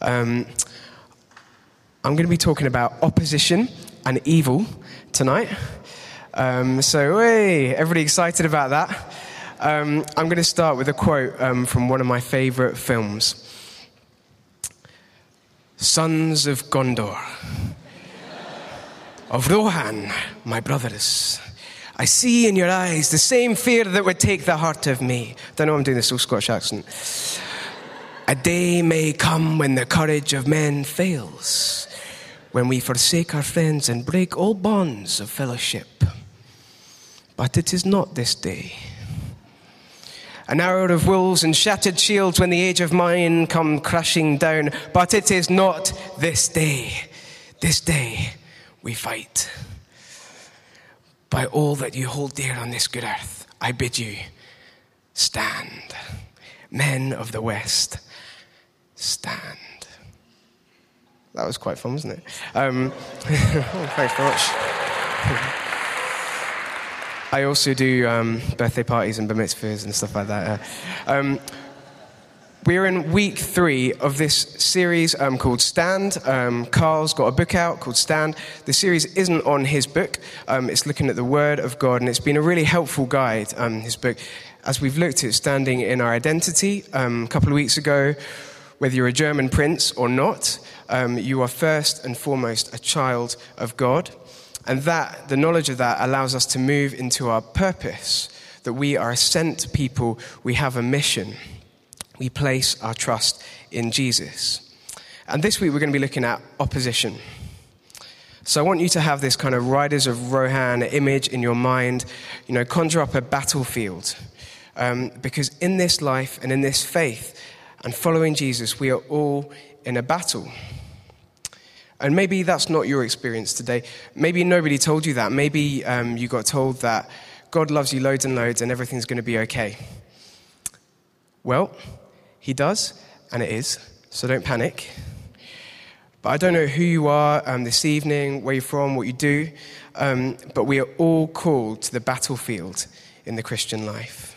Um, I'm going to be talking about opposition and evil tonight. Um, so, hey, everybody excited about that? Um, I'm going to start with a quote um, from one of my favorite films Sons of Gondor, of Rohan, my brothers. I see in your eyes the same fear that would take the heart of me. Don't know I'm doing this all Scottish accent. A day may come when the courage of men fails, when we forsake our friends and break all bonds of fellowship. But it is not this day. An hour of wolves and shattered shields when the age of mine come crashing down. But it is not this day. This day we fight. By all that you hold dear on this good earth, I bid you stand. Men of the West, stand. That was quite fun, wasn't it? Um, oh, thanks very much. I also do um, birthday parties and bar mitzvahs and stuff like that. Uh, um, we're in week three of this series um, called Stand. Um, Carl's got a book out called Stand. The series isn't on his book, um, it's looking at the Word of God, and it's been a really helpful guide, um, his book, as we've looked at standing in our identity. A couple of weeks ago, whether you're a German prince or not, um, you are first and foremost a child of God. And that, the knowledge of that, allows us to move into our purpose that we are a sent people, we have a mission we place our trust in Jesus. And this week we're going to be looking at opposition. So I want you to have this kind of Riders of Rohan image in your mind, you know, conjure up a battlefield. Um, because in this life and in this faith and following Jesus, we are all in a battle. And maybe that's not your experience today. Maybe nobody told you that. Maybe um, you got told that God loves you loads and loads and everything's going to be okay. Well, he does, and it is, so don't panic. But I don't know who you are um, this evening, where you're from, what you do, um, but we are all called to the battlefield in the Christian life.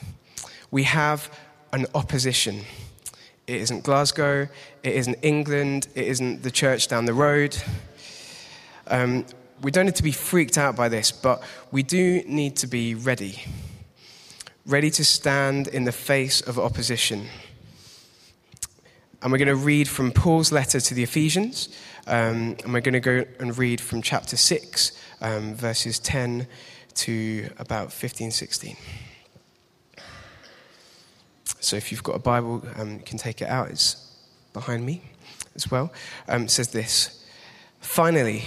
We have an opposition. It isn't Glasgow, it isn't England, it isn't the church down the road. Um, we don't need to be freaked out by this, but we do need to be ready. Ready to stand in the face of opposition. And we're going to read from Paul's letter to the Ephesians. Um, and we're going to go and read from chapter 6, um, verses 10 to about 15, 16. So if you've got a Bible, um, you can take it out. It's behind me as well. Um, it says this Finally,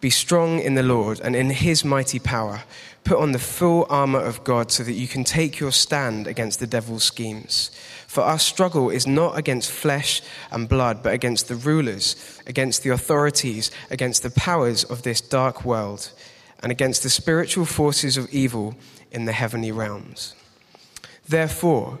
be strong in the Lord and in his mighty power. Put on the full armor of God so that you can take your stand against the devil's schemes. For our struggle is not against flesh and blood, but against the rulers, against the authorities, against the powers of this dark world, and against the spiritual forces of evil in the heavenly realms. Therefore,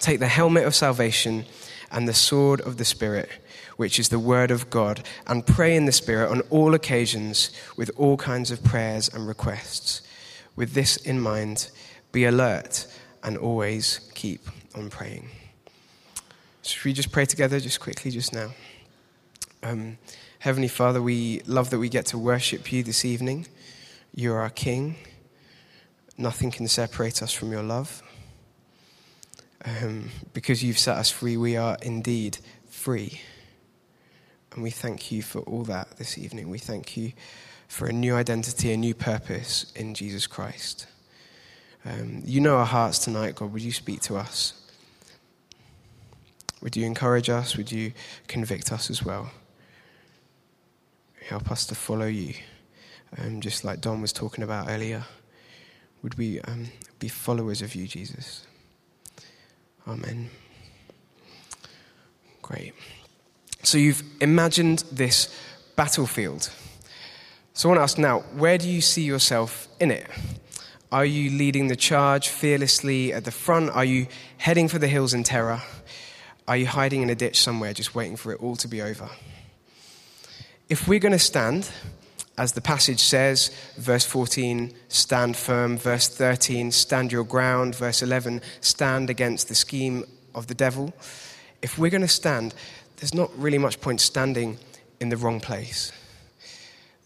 Take the helmet of salvation and the sword of the Spirit which is the Word of God, and pray in the Spirit on all occasions with all kinds of prayers and requests. With this in mind, be alert and always keep on praying. Should we just pray together, just quickly, just now? Um, Heavenly Father, we love that we get to worship you this evening. You're our King. Nothing can separate us from your love. Um, because you've set us free, we are indeed free. And we thank you for all that this evening. We thank you for a new identity, a new purpose in Jesus Christ. Um, you know our hearts tonight, God. Would you speak to us? Would you encourage us? Would you convict us as well? Help us to follow you, um, just like Don was talking about earlier. Would we um, be followers of you, Jesus? Amen. Great. So you've imagined this battlefield. So I want to ask now, where do you see yourself in it? Are you leading the charge fearlessly at the front? Are you heading for the hills in terror? Are you hiding in a ditch somewhere just waiting for it all to be over? If we're going to stand, as the passage says, verse 14, stand firm, verse 13, stand your ground, verse 11, stand against the scheme of the devil. If we're going to stand, there's not really much point standing in the wrong place.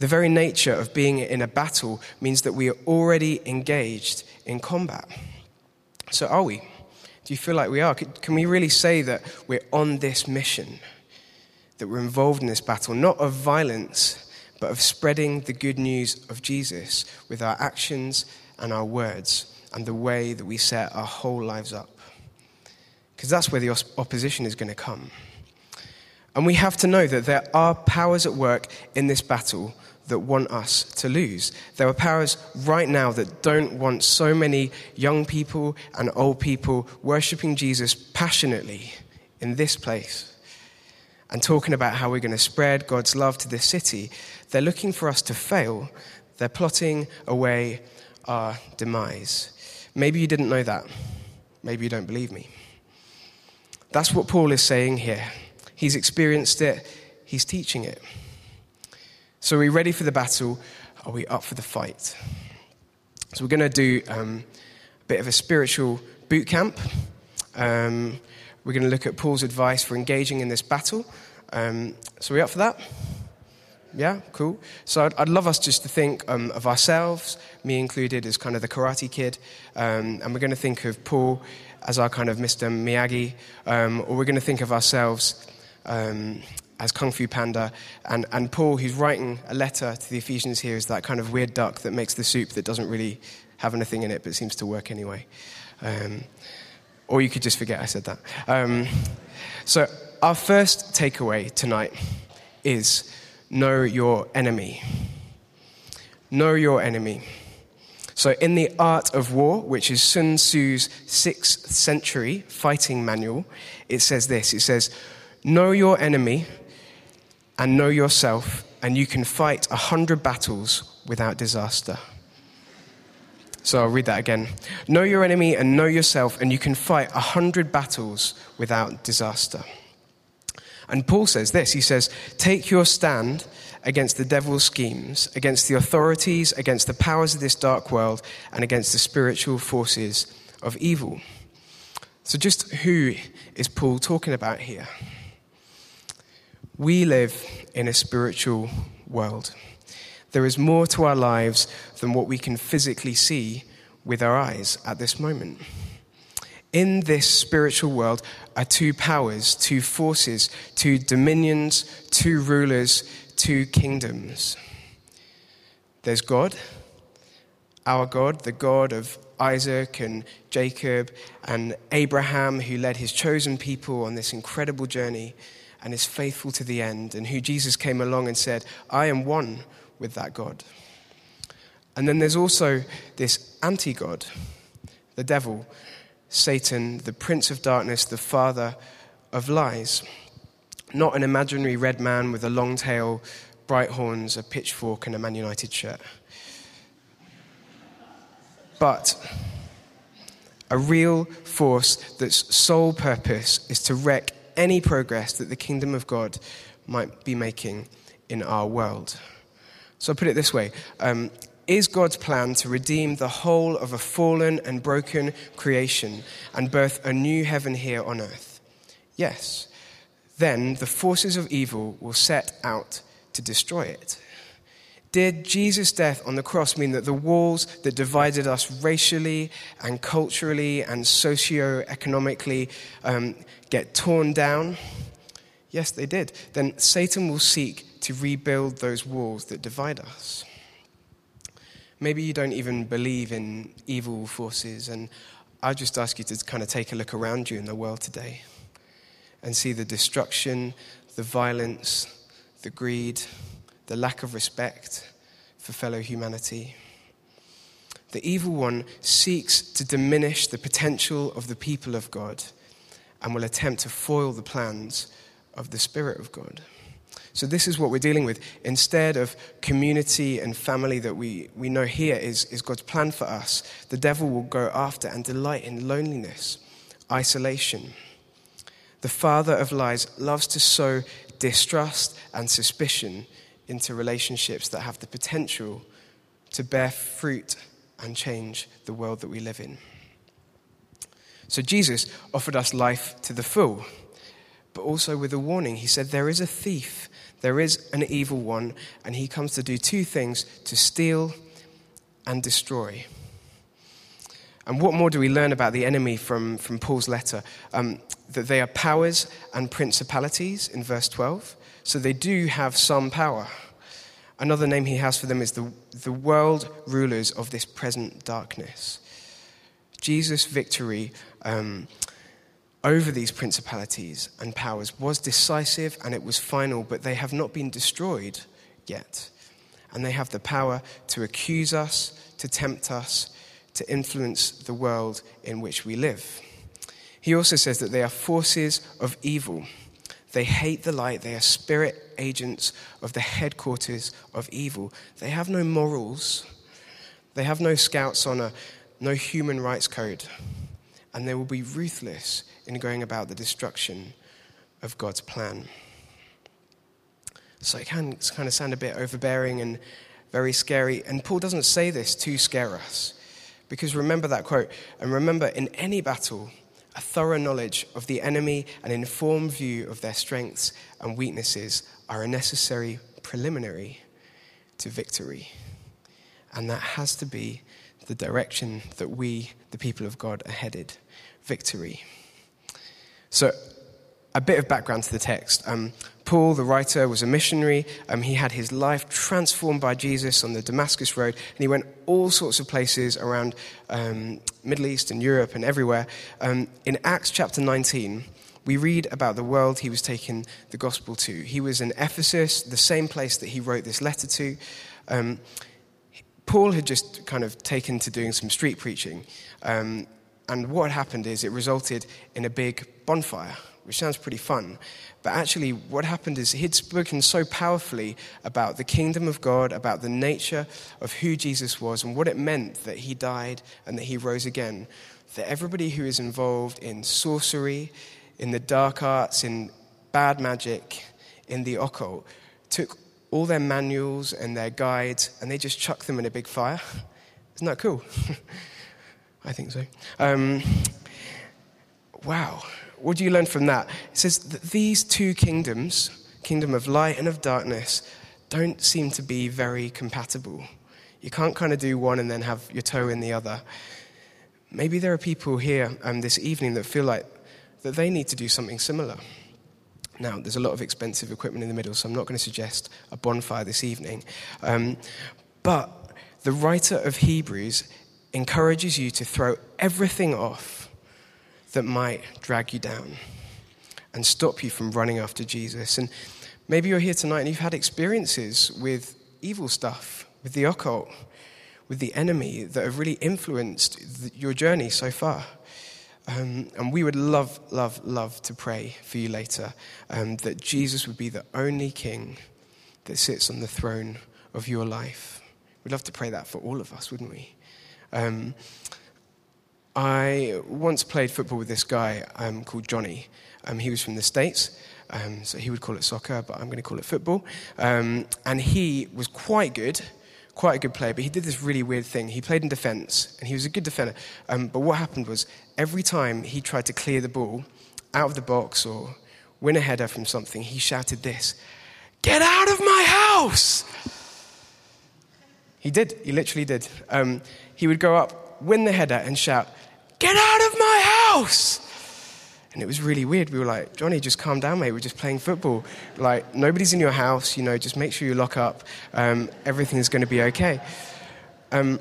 The very nature of being in a battle means that we are already engaged in combat. So, are we? Do you feel like we are? Can we really say that we're on this mission? That we're involved in this battle, not of violence, but of spreading the good news of Jesus with our actions and our words and the way that we set our whole lives up. Because that's where the opposition is going to come. And we have to know that there are powers at work in this battle that want us to lose. There are powers right now that don't want so many young people and old people worshiping Jesus passionately in this place and talking about how we're going to spread God's love to this city. They're looking for us to fail. They're plotting away our demise. Maybe you didn't know that. Maybe you don't believe me. That's what Paul is saying here. He's experienced it, he's teaching it. So, are we ready for the battle? Are we up for the fight? So, we're going to do um, a bit of a spiritual boot camp. Um, we're going to look at Paul's advice for engaging in this battle. Um, so, are we up for that? Yeah, cool. So, I'd, I'd love us just to think um, of ourselves, me included, as kind of the karate kid. Um, and we're going to think of Paul as our kind of Mr. Miyagi, um, or we're going to think of ourselves um, as Kung Fu Panda. And, and Paul, who's writing a letter to the Ephesians here, is that kind of weird duck that makes the soup that doesn't really have anything in it but seems to work anyway. Um, or you could just forget I said that. Um, so, our first takeaway tonight is know your enemy. Know your enemy. So, in the Art of War, which is Sun Tzu's sixth century fighting manual, it says this it says, Know your enemy and know yourself, and you can fight a hundred battles without disaster. So I'll read that again. Know your enemy and know yourself, and you can fight a hundred battles without disaster. And Paul says this he says, Take your stand against the devil's schemes, against the authorities, against the powers of this dark world, and against the spiritual forces of evil. So, just who is Paul talking about here? We live in a spiritual world. There is more to our lives than what we can physically see with our eyes at this moment. In this spiritual world are two powers, two forces, two dominions, two rulers, two kingdoms. There's God, our God, the God of Isaac and Jacob and Abraham, who led his chosen people on this incredible journey and is faithful to the end, and who Jesus came along and said, I am one with that God. And then there's also this anti God, the devil, Satan, the prince of darkness, the father of lies. Not an imaginary red man with a long tail, bright horns, a pitchfork, and a Man United shirt. But a real force that's sole purpose is to wreck any progress that the kingdom of God might be making in our world. So I'll put it this way um, Is God's plan to redeem the whole of a fallen and broken creation and birth a new heaven here on earth? Yes. Then the forces of evil will set out to destroy it. Did Jesus' death on the cross mean that the walls that divided us racially and culturally and socio-economically um, get torn down? Yes, they did. Then Satan will seek to rebuild those walls that divide us. Maybe you don't even believe in evil forces, and I just ask you to kind of take a look around you in the world today and see the destruction, the violence, the greed, the lack of respect for fellow humanity. The evil one seeks to diminish the potential of the people of God and will attempt to foil the plans of the Spirit of God. So, this is what we're dealing with. Instead of community and family that we, we know here is, is God's plan for us, the devil will go after and delight in loneliness, isolation. The father of lies loves to sow distrust and suspicion into relationships that have the potential to bear fruit and change the world that we live in. So Jesus offered us life to the full, but also with a warning. He said, There is a thief, there is an evil one, and he comes to do two things to steal and destroy. And what more do we learn about the enemy from, from Paul's letter? Um, that they are powers and principalities in verse 12. So they do have some power. Another name he has for them is the, the world rulers of this present darkness. Jesus' victory um, over these principalities and powers was decisive and it was final, but they have not been destroyed yet. And they have the power to accuse us, to tempt us, to influence the world in which we live. He also says that they are forces of evil. They hate the light. They are spirit agents of the headquarters of evil. They have no morals. They have no scouts honor, no human rights code. And they will be ruthless in going about the destruction of God's plan. So it can kind of sound a bit overbearing and very scary. And Paul doesn't say this to scare us. Because remember that quote, and remember in any battle, a thorough knowledge of the enemy, an informed view of their strengths and weaknesses are a necessary preliminary to victory. And that has to be the direction that we, the people of God, are headed victory. So, a bit of background to the text. Um, Paul, the writer, was a missionary. Um, he had his life transformed by Jesus on the Damascus Road, and he went all sorts of places around um, Middle East and Europe and everywhere. Um, in Acts chapter 19, we read about the world he was taking the gospel to. He was in Ephesus, the same place that he wrote this letter to. Um, Paul had just kind of taken to doing some street preaching. Um, and what happened is it resulted in a big bonfire which sounds pretty fun. But actually, what happened is he'd spoken so powerfully about the kingdom of God, about the nature of who Jesus was, and what it meant that he died and that he rose again, that everybody who is involved in sorcery, in the dark arts, in bad magic, in the occult, took all their manuals and their guides and they just chucked them in a big fire. Isn't that cool? I think so. Um, wow what do you learn from that? It says that these two kingdoms, kingdom of light and of darkness, don't seem to be very compatible. You can't kind of do one and then have your toe in the other. Maybe there are people here um, this evening that feel like that they need to do something similar. Now, there's a lot of expensive equipment in the middle, so I'm not going to suggest a bonfire this evening. Um, but the writer of Hebrews encourages you to throw everything off that might drag you down and stop you from running after Jesus. And maybe you're here tonight and you've had experiences with evil stuff, with the occult, with the enemy that have really influenced your journey so far. Um, and we would love, love, love to pray for you later um, that Jesus would be the only king that sits on the throne of your life. We'd love to pray that for all of us, wouldn't we? Um, I once played football with this guy um, called Johnny. Um, he was from the States, um, so he would call it soccer, but I'm going to call it football. Um, and he was quite good, quite a good player, but he did this really weird thing. He played in defense, and he was a good defender. Um, but what happened was, every time he tried to clear the ball out of the box or win a header from something, he shouted this Get out of my house! He did, he literally did. Um, he would go up, win the header, and shout, Get out of my house! And it was really weird. We were like, Johnny, just calm down, mate. We're just playing football. Like, nobody's in your house, you know, just make sure you lock up. Um, everything's going to be okay. Um,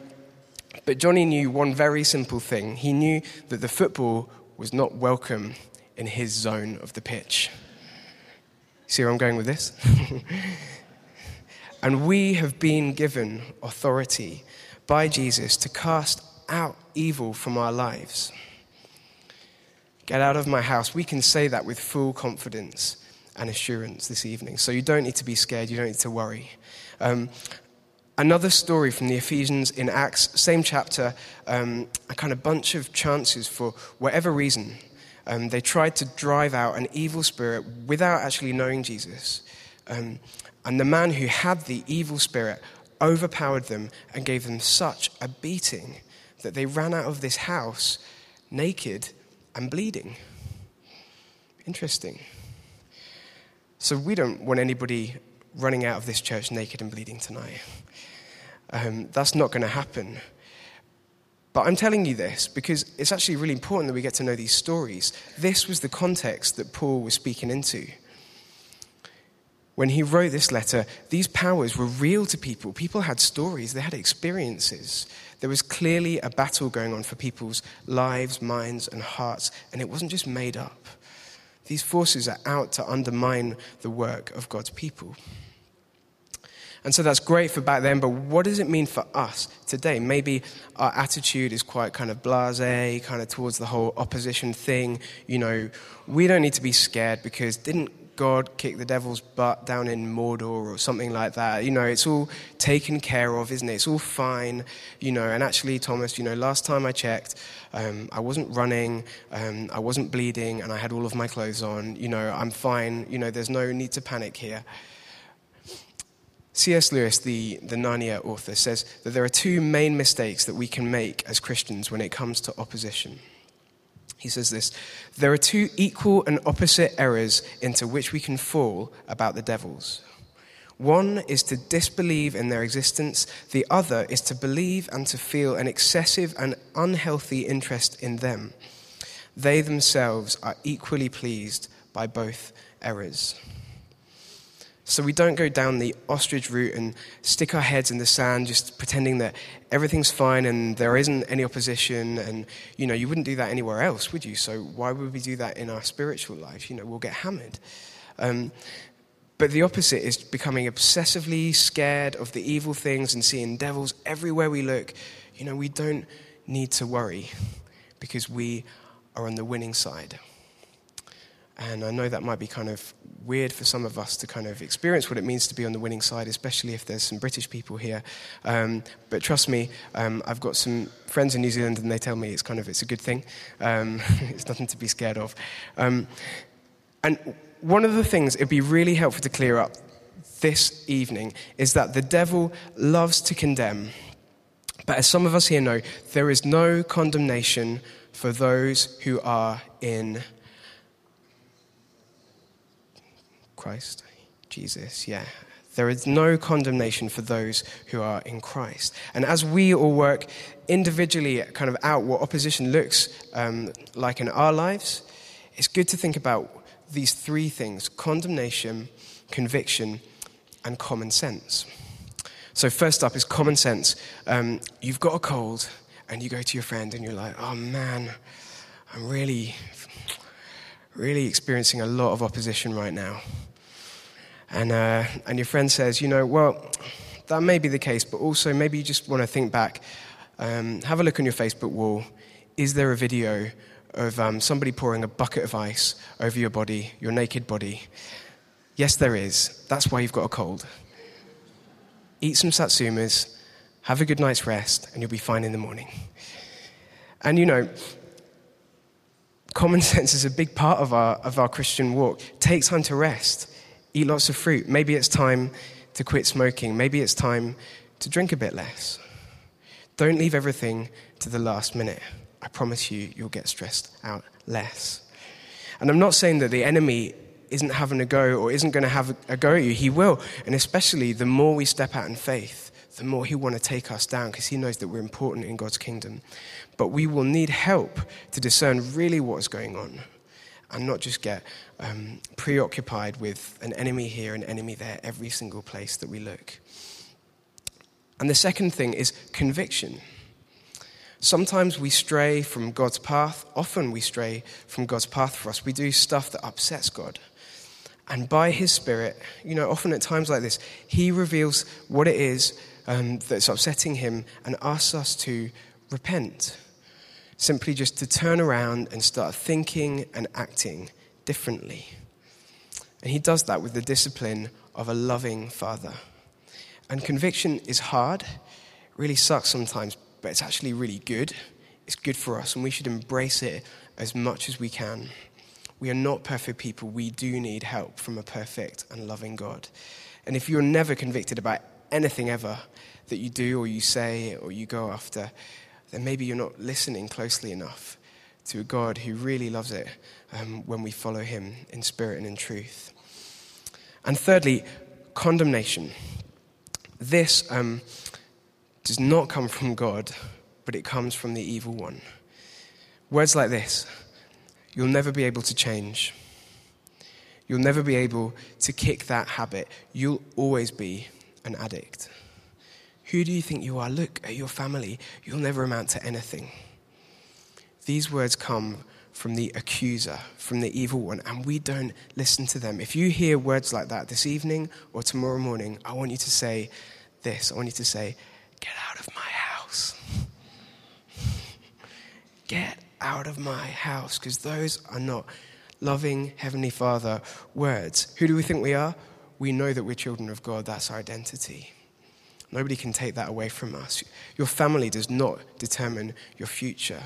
but Johnny knew one very simple thing. He knew that the football was not welcome in his zone of the pitch. See where I'm going with this? and we have been given authority by Jesus to cast out evil from our lives. Get out of my house. We can say that with full confidence and assurance this evening. So you don't need to be scared, you don't need to worry. Um, another story from the Ephesians in Acts, same chapter, um, a kind of bunch of chances for whatever reason. Um, they tried to drive out an evil spirit without actually knowing Jesus. Um, and the man who had the evil spirit overpowered them and gave them such a beating that they ran out of this house naked and bleeding. Interesting. So, we don't want anybody running out of this church naked and bleeding tonight. Um, that's not going to happen. But I'm telling you this because it's actually really important that we get to know these stories. This was the context that Paul was speaking into. When he wrote this letter, these powers were real to people. People had stories, they had experiences. There was clearly a battle going on for people's lives, minds, and hearts, and it wasn't just made up. These forces are out to undermine the work of God's people. And so that's great for back then, but what does it mean for us today? Maybe our attitude is quite kind of blase, kind of towards the whole opposition thing. You know, we don't need to be scared because didn't God kick the devil's butt down in Mordor or something like that. You know, it's all taken care of, isn't it? It's all fine, you know. And actually, Thomas, you know, last time I checked, um, I wasn't running, um, I wasn't bleeding, and I had all of my clothes on. You know, I'm fine. You know, there's no need to panic here. C.S. Lewis, the, the Narnia author, says that there are two main mistakes that we can make as Christians when it comes to opposition. He says this There are two equal and opposite errors into which we can fall about the devils. One is to disbelieve in their existence, the other is to believe and to feel an excessive and unhealthy interest in them. They themselves are equally pleased by both errors. So we don't go down the ostrich route and stick our heads in the sand just pretending that everything's fine and there isn't any opposition. And, you know, you wouldn't do that anywhere else, would you? So why would we do that in our spiritual life? You know, we'll get hammered. Um, but the opposite is becoming obsessively scared of the evil things and seeing devils everywhere we look. You know, we don't need to worry because we are on the winning side. And I know that might be kind of weird for some of us to kind of experience what it means to be on the winning side, especially if there's some British people here. Um, but trust me, um, I've got some friends in New Zealand, and they tell me it's kind of it's a good thing. Um, it's nothing to be scared of. Um, and one of the things it'd be really helpful to clear up this evening is that the devil loves to condemn. But as some of us here know, there is no condemnation for those who are in Christ, Jesus, yeah. There is no condemnation for those who are in Christ. And as we all work individually, kind of out what opposition looks um, like in our lives, it's good to think about these three things condemnation, conviction, and common sense. So, first up is common sense. Um, you've got a cold, and you go to your friend, and you're like, oh man, I'm really, really experiencing a lot of opposition right now. And, uh, and your friend says, you know, well, that may be the case, but also maybe you just want to think back. Um, have a look on your Facebook wall. Is there a video of um, somebody pouring a bucket of ice over your body, your naked body? Yes, there is. That's why you've got a cold. Eat some satsumas, have a good night's rest, and you'll be fine in the morning. And you know, common sense is a big part of our, of our Christian walk. Take time to rest eat lots of fruit. Maybe it's time to quit smoking. Maybe it's time to drink a bit less. Don't leave everything to the last minute. I promise you, you'll get stressed out less. And I'm not saying that the enemy isn't having a go or isn't going to have a go at you. He will. And especially the more we step out in faith, the more he'll want to take us down because he knows that we're important in God's kingdom. But we will need help to discern really what is going on and not just get um, preoccupied with an enemy here, an enemy there, every single place that we look. And the second thing is conviction. Sometimes we stray from God's path. Often we stray from God's path for us. We do stuff that upsets God. And by His Spirit, you know, often at times like this, He reveals what it is um, that's upsetting Him and asks us to repent. Simply just to turn around and start thinking and acting differently. And He does that with the discipline of a loving Father. And conviction is hard, really sucks sometimes, but it's actually really good. It's good for us, and we should embrace it as much as we can. We are not perfect people. We do need help from a perfect and loving God. And if you're never convicted about anything ever that you do or you say or you go after, then maybe you're not listening closely enough to a God who really loves it um, when we follow him in spirit and in truth. And thirdly, condemnation. This um, does not come from God, but it comes from the evil one. Words like this you'll never be able to change. You'll never be able to kick that habit. You'll always be an addict. Who do you think you are? Look at your family. You'll never amount to anything. These words come from the accuser, from the evil one, and we don't listen to them. If you hear words like that this evening or tomorrow morning, I want you to say this. I want you to say, Get out of my house. Get out of my house, because those are not loving Heavenly Father words. Who do we think we are? We know that we're children of God. That's our identity. Nobody can take that away from us. Your family does not determine your future.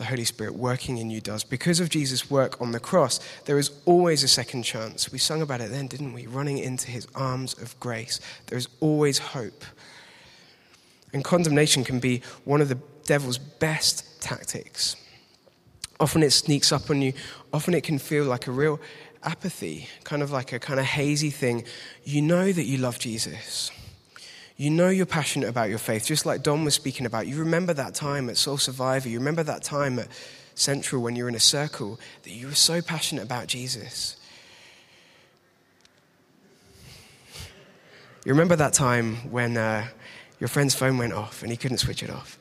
The Holy Spirit working in you does. Because of Jesus' work on the cross, there is always a second chance. We sung about it then, didn't we? Running into his arms of grace. There is always hope. And condemnation can be one of the devil's best tactics. Often it sneaks up on you. Often it can feel like a real apathy, kind of like a kind of hazy thing. You know that you love Jesus. You know you're passionate about your faith, just like Don was speaking about. You remember that time at Soul Survivor. You remember that time at Central when you were in a circle that you were so passionate about Jesus. You remember that time when uh, your friend's phone went off and he couldn't switch it off.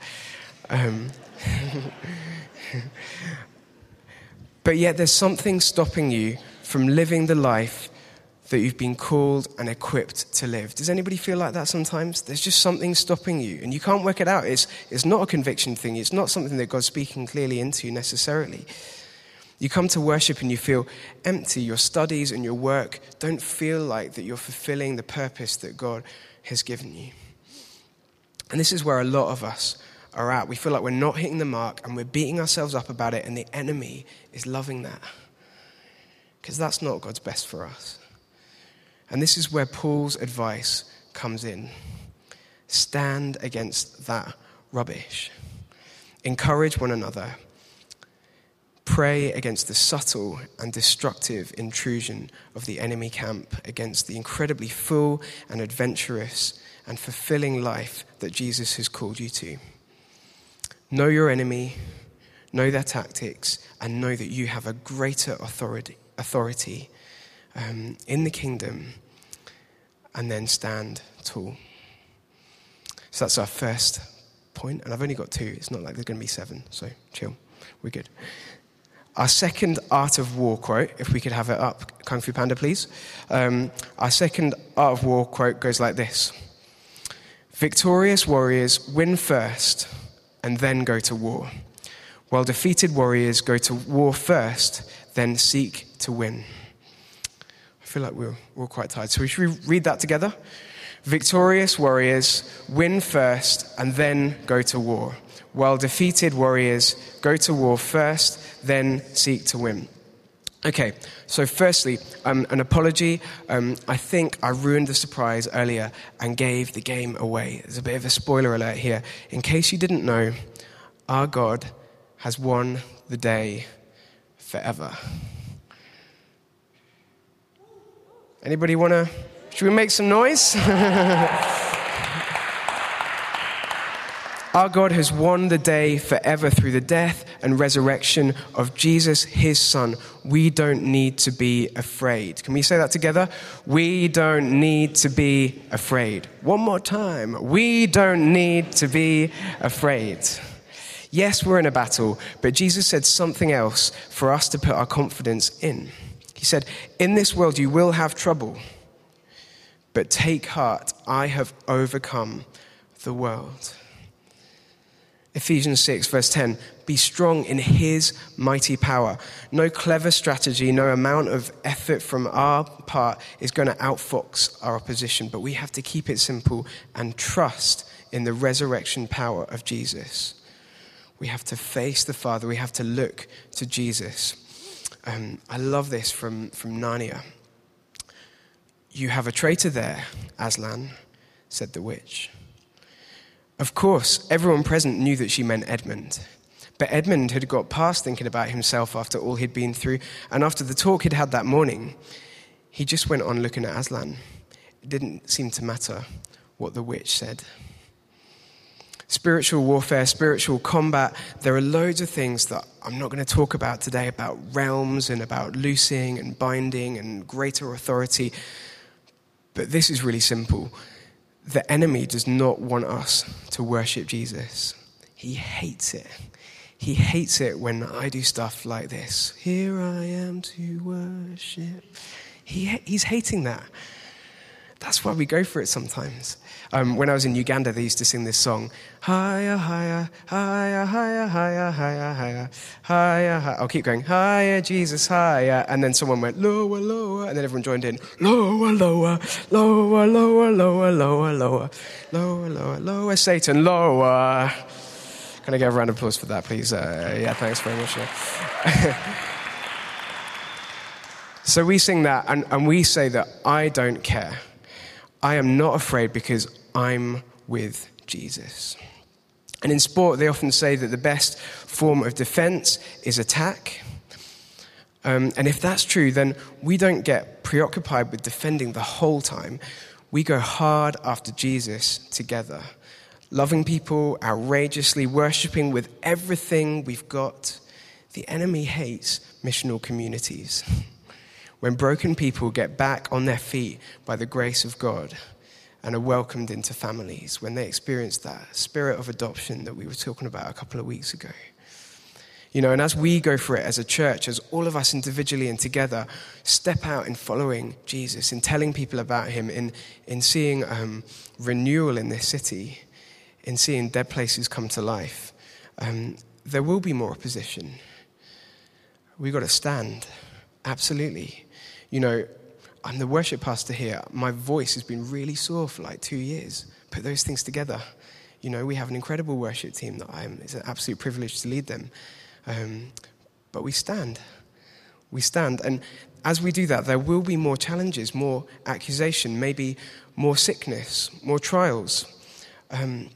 Um, but yet, there's something stopping you from living the life that you've been called and equipped to live. Does anybody feel like that sometimes? There's just something stopping you, and you can't work it out. It's, it's not a conviction thing, it's not something that God's speaking clearly into necessarily. You come to worship and you feel empty. Your studies and your work don't feel like that you're fulfilling the purpose that God has given you. And this is where a lot of us are at. We feel like we're not hitting the mark and we're beating ourselves up about it, and the enemy is loving that. Because that's not God's best for us. And this is where Paul's advice comes in stand against that rubbish, encourage one another. Pray against the subtle and destructive intrusion of the enemy camp, against the incredibly full and adventurous and fulfilling life that Jesus has called you to. Know your enemy, know their tactics, and know that you have a greater authority, authority um, in the kingdom, and then stand tall. So that's our first point, and I've only got two. It's not like there's going to be seven, so chill. We're good. Our second Art of War quote, if we could have it up, Kung Fu Panda, please. Um, our second Art of War quote goes like this Victorious warriors win first and then go to war, while defeated warriors go to war first, then seek to win. Feel like we're, we're quite tired. So we should read that together. Victorious warriors win first and then go to war, while defeated warriors go to war first, then seek to win. Okay, so firstly, um, an apology. Um, I think I ruined the surprise earlier and gave the game away. There's a bit of a spoiler alert here. In case you didn't know, our God has won the day forever. Anybody want to? Should we make some noise? our God has won the day forever through the death and resurrection of Jesus, his son. We don't need to be afraid. Can we say that together? We don't need to be afraid. One more time. We don't need to be afraid. Yes, we're in a battle, but Jesus said something else for us to put our confidence in. He said, In this world you will have trouble, but take heart, I have overcome the world. Ephesians 6, verse 10 Be strong in his mighty power. No clever strategy, no amount of effort from our part is going to outfox our opposition, but we have to keep it simple and trust in the resurrection power of Jesus. We have to face the Father, we have to look to Jesus. Um, I love this from, from Narnia. You have a traitor there, Aslan, said the witch. Of course, everyone present knew that she meant Edmund. But Edmund had got past thinking about himself after all he'd been through, and after the talk he'd had that morning, he just went on looking at Aslan. It didn't seem to matter what the witch said spiritual warfare, spiritual combat. There are loads of things that I'm not going to talk about today about realms and about loosing and binding and greater authority. But this is really simple. The enemy does not want us to worship Jesus, he hates it. He hates it when I do stuff like this. Here I am to worship. He, he's hating that. That's why we go for it sometimes. Um, when I was in Uganda, they used to sing this song, higher, higher, higher, higher, higher, higher, higher, higher. I'll keep going, higher, Jesus, higher. And then someone went, lower, lower. And then everyone joined in, lower, lower, lower, lower, lower, lower, lower, lower, lower, lower, Satan, lower. Can I get a round of applause for that, please? Uh, yeah, thanks very much. so we sing that, and, and we say that I don't care. I am not afraid because I'm with Jesus. And in sport, they often say that the best form of defense is attack. Um, and if that's true, then we don't get preoccupied with defending the whole time. We go hard after Jesus together, loving people, outrageously, worshipping with everything we've got. The enemy hates missional communities when broken people get back on their feet by the grace of God and are welcomed into families, when they experience that spirit of adoption that we were talking about a couple of weeks ago. You know, and as we go for it as a church, as all of us individually and together step out in following Jesus, in telling people about him, in, in seeing um, renewal in this city, in seeing dead places come to life, um, there will be more opposition. We've got to stand, absolutely. You know, I'm the worship pastor here. My voice has been really sore for like two years. Put those things together. You know, we have an incredible worship team that I'm, it's an absolute privilege to lead them. Um, but we stand. We stand. And as we do that, there will be more challenges, more accusation, maybe more sickness, more trials. Um,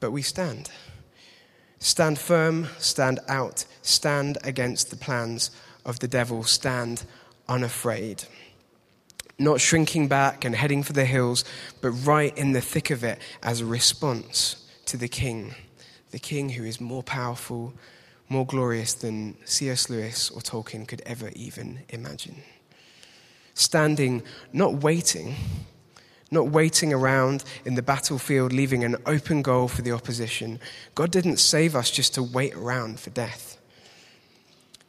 but we stand. Stand firm, stand out, stand against the plans of the devil, stand unafraid. Not shrinking back and heading for the hills, but right in the thick of it as a response to the King, the King who is more powerful, more glorious than C.S. Lewis or Tolkien could ever even imagine. Standing, not waiting, not waiting around in the battlefield, leaving an open goal for the opposition. God didn't save us just to wait around for death.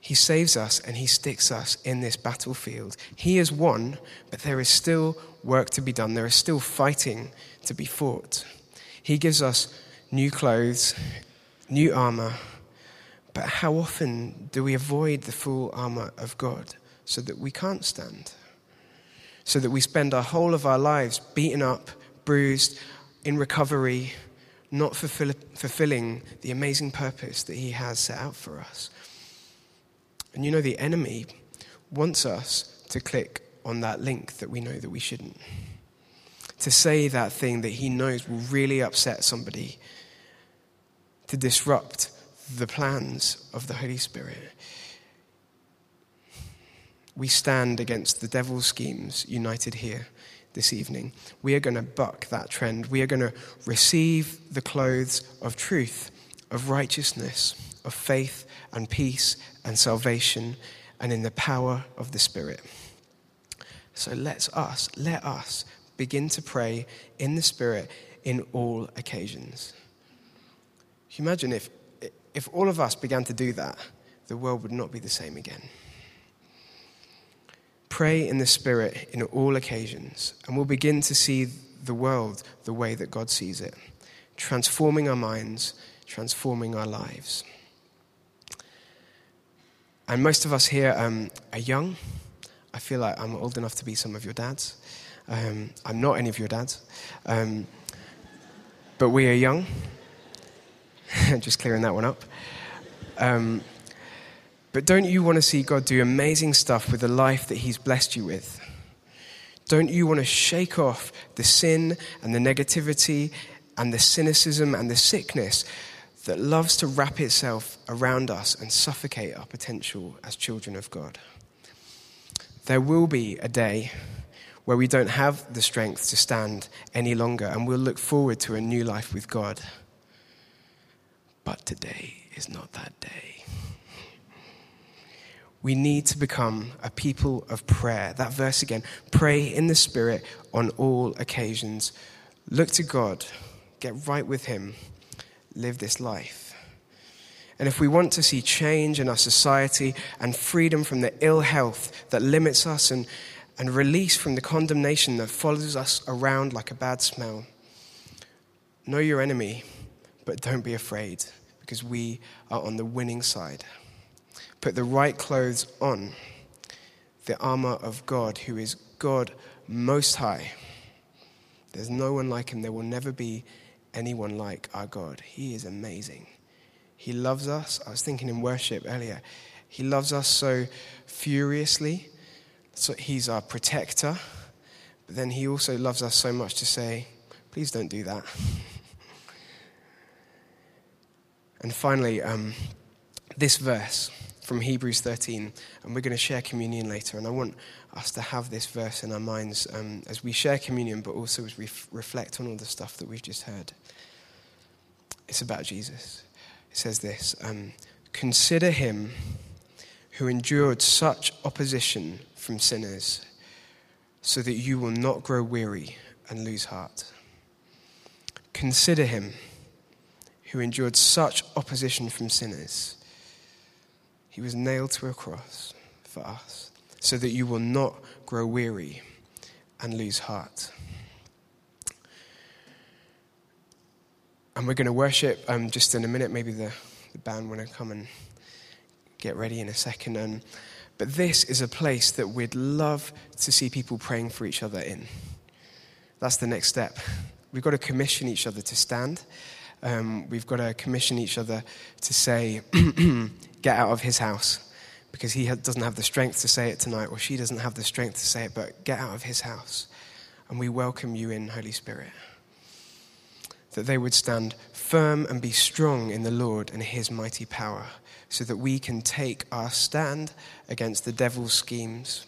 He saves us and He sticks us in this battlefield. He has won, but there is still work to be done. There is still fighting to be fought. He gives us new clothes, new armor. But how often do we avoid the full armor of God so that we can't stand? So that we spend our whole of our lives beaten up, bruised, in recovery, not fulfill, fulfilling the amazing purpose that He has set out for us. And you know, the enemy wants us to click on that link that we know that we shouldn't. To say that thing that he knows will really upset somebody. To disrupt the plans of the Holy Spirit. We stand against the devil's schemes united here this evening. We are going to buck that trend. We are going to receive the clothes of truth, of righteousness, of faith and peace and salvation, and in the power of the Spirit. So let's us, let us begin to pray in the Spirit in all occasions. Can you imagine if, if all of us began to do that, the world would not be the same again. Pray in the Spirit in all occasions, and we'll begin to see the world the way that God sees it, transforming our minds, transforming our lives. And most of us here um, are young. I feel like I'm old enough to be some of your dads. Um, I'm not any of your dads. Um, but we are young. Just clearing that one up. Um, but don't you want to see God do amazing stuff with the life that He's blessed you with? Don't you want to shake off the sin and the negativity and the cynicism and the sickness that loves to wrap itself around us and suffocate our potential as children of God? There will be a day where we don't have the strength to stand any longer and we'll look forward to a new life with God. But today is not that day. We need to become a people of prayer. That verse again pray in the Spirit on all occasions. Look to God, get right with Him, live this life. And if we want to see change in our society and freedom from the ill health that limits us and, and release from the condemnation that follows us around like a bad smell, know your enemy, but don't be afraid because we are on the winning side. Put the right clothes on, the armor of God, who is God most high. There's no one like him. There will never be anyone like our God. He is amazing. He loves us. I was thinking in worship earlier. He loves us so furiously. So he's our protector. But then he also loves us so much to say, please don't do that. and finally, um, this verse from Hebrews 13, and we're going to share communion later. And I want us to have this verse in our minds um, as we share communion, but also as we f- reflect on all the stuff that we've just heard. It's about Jesus it says this um, Consider him who endured such opposition from sinners, so that you will not grow weary and lose heart. Consider him who endured such opposition from sinners. He was nailed to a cross for us, so that you will not grow weary and lose heart. And we're going to worship um, just in a minute. Maybe the, the band want to come and get ready in a second. And, but this is a place that we'd love to see people praying for each other in. That's the next step. We've got to commission each other to stand. Um, we've got to commission each other to say, get out of his house. Because he doesn't have the strength to say it tonight, or she doesn't have the strength to say it, but get out of his house. And we welcome you in, Holy Spirit that they would stand firm and be strong in the Lord and his mighty power, so that we can take our stand against the devil's schemes.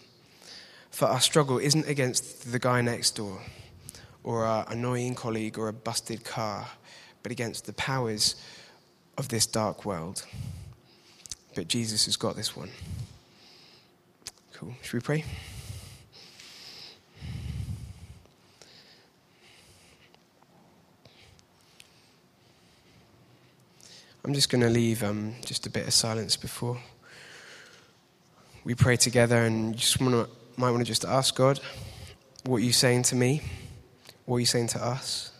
For our struggle isn't against the guy next door, or our annoying colleague, or a busted car, but against the powers of this dark world. But Jesus has got this one. Cool. Should we pray? I'm just going to leave um, just a bit of silence before we pray together, and just wanna, might want to just ask God, what you're you saying to me? What you're you saying to us?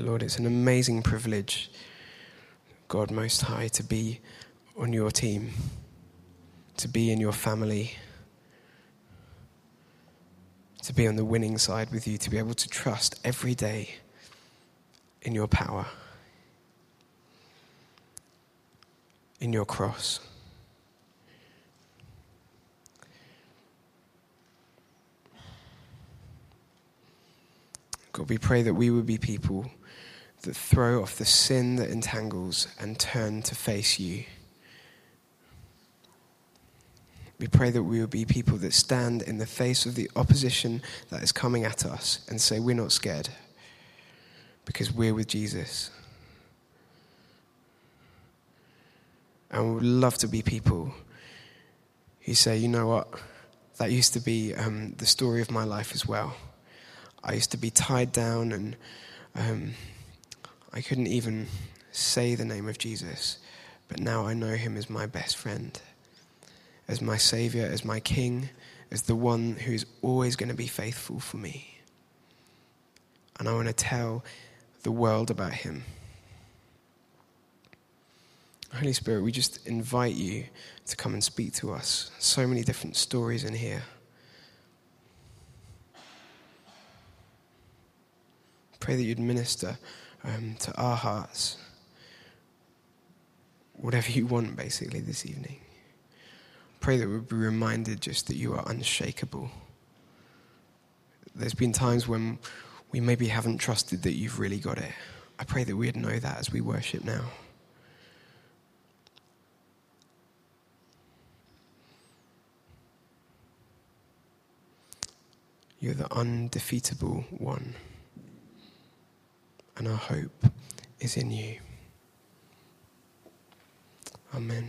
Lord. It's an amazing privilege, God Most High, to be on your team, to be in your family, to be on the winning side with you, to be able to trust every day in your power, in your cross. God, we pray that we would be people that throw off the sin that entangles and turn to face you. We pray that we will be people that stand in the face of the opposition that is coming at us and say, We're not scared because we're with Jesus. And we would love to be people who say, You know what? That used to be um, the story of my life as well. I used to be tied down and um, I couldn't even say the name of Jesus, but now I know him as my best friend as my Savior, as my King, as the one who is always going to be faithful for me. And I want to tell the world about Him. Holy Spirit, we just invite you to come and speak to us. So many different stories in here. Pray that you'd minister um, to our hearts. Whatever you want, basically, this evening pray that we'll be reminded just that you are unshakable. There's been times when we maybe haven't trusted that you've really got it. I pray that we'd know that as we worship now. You're the undefeatable one, and our hope is in you. Amen.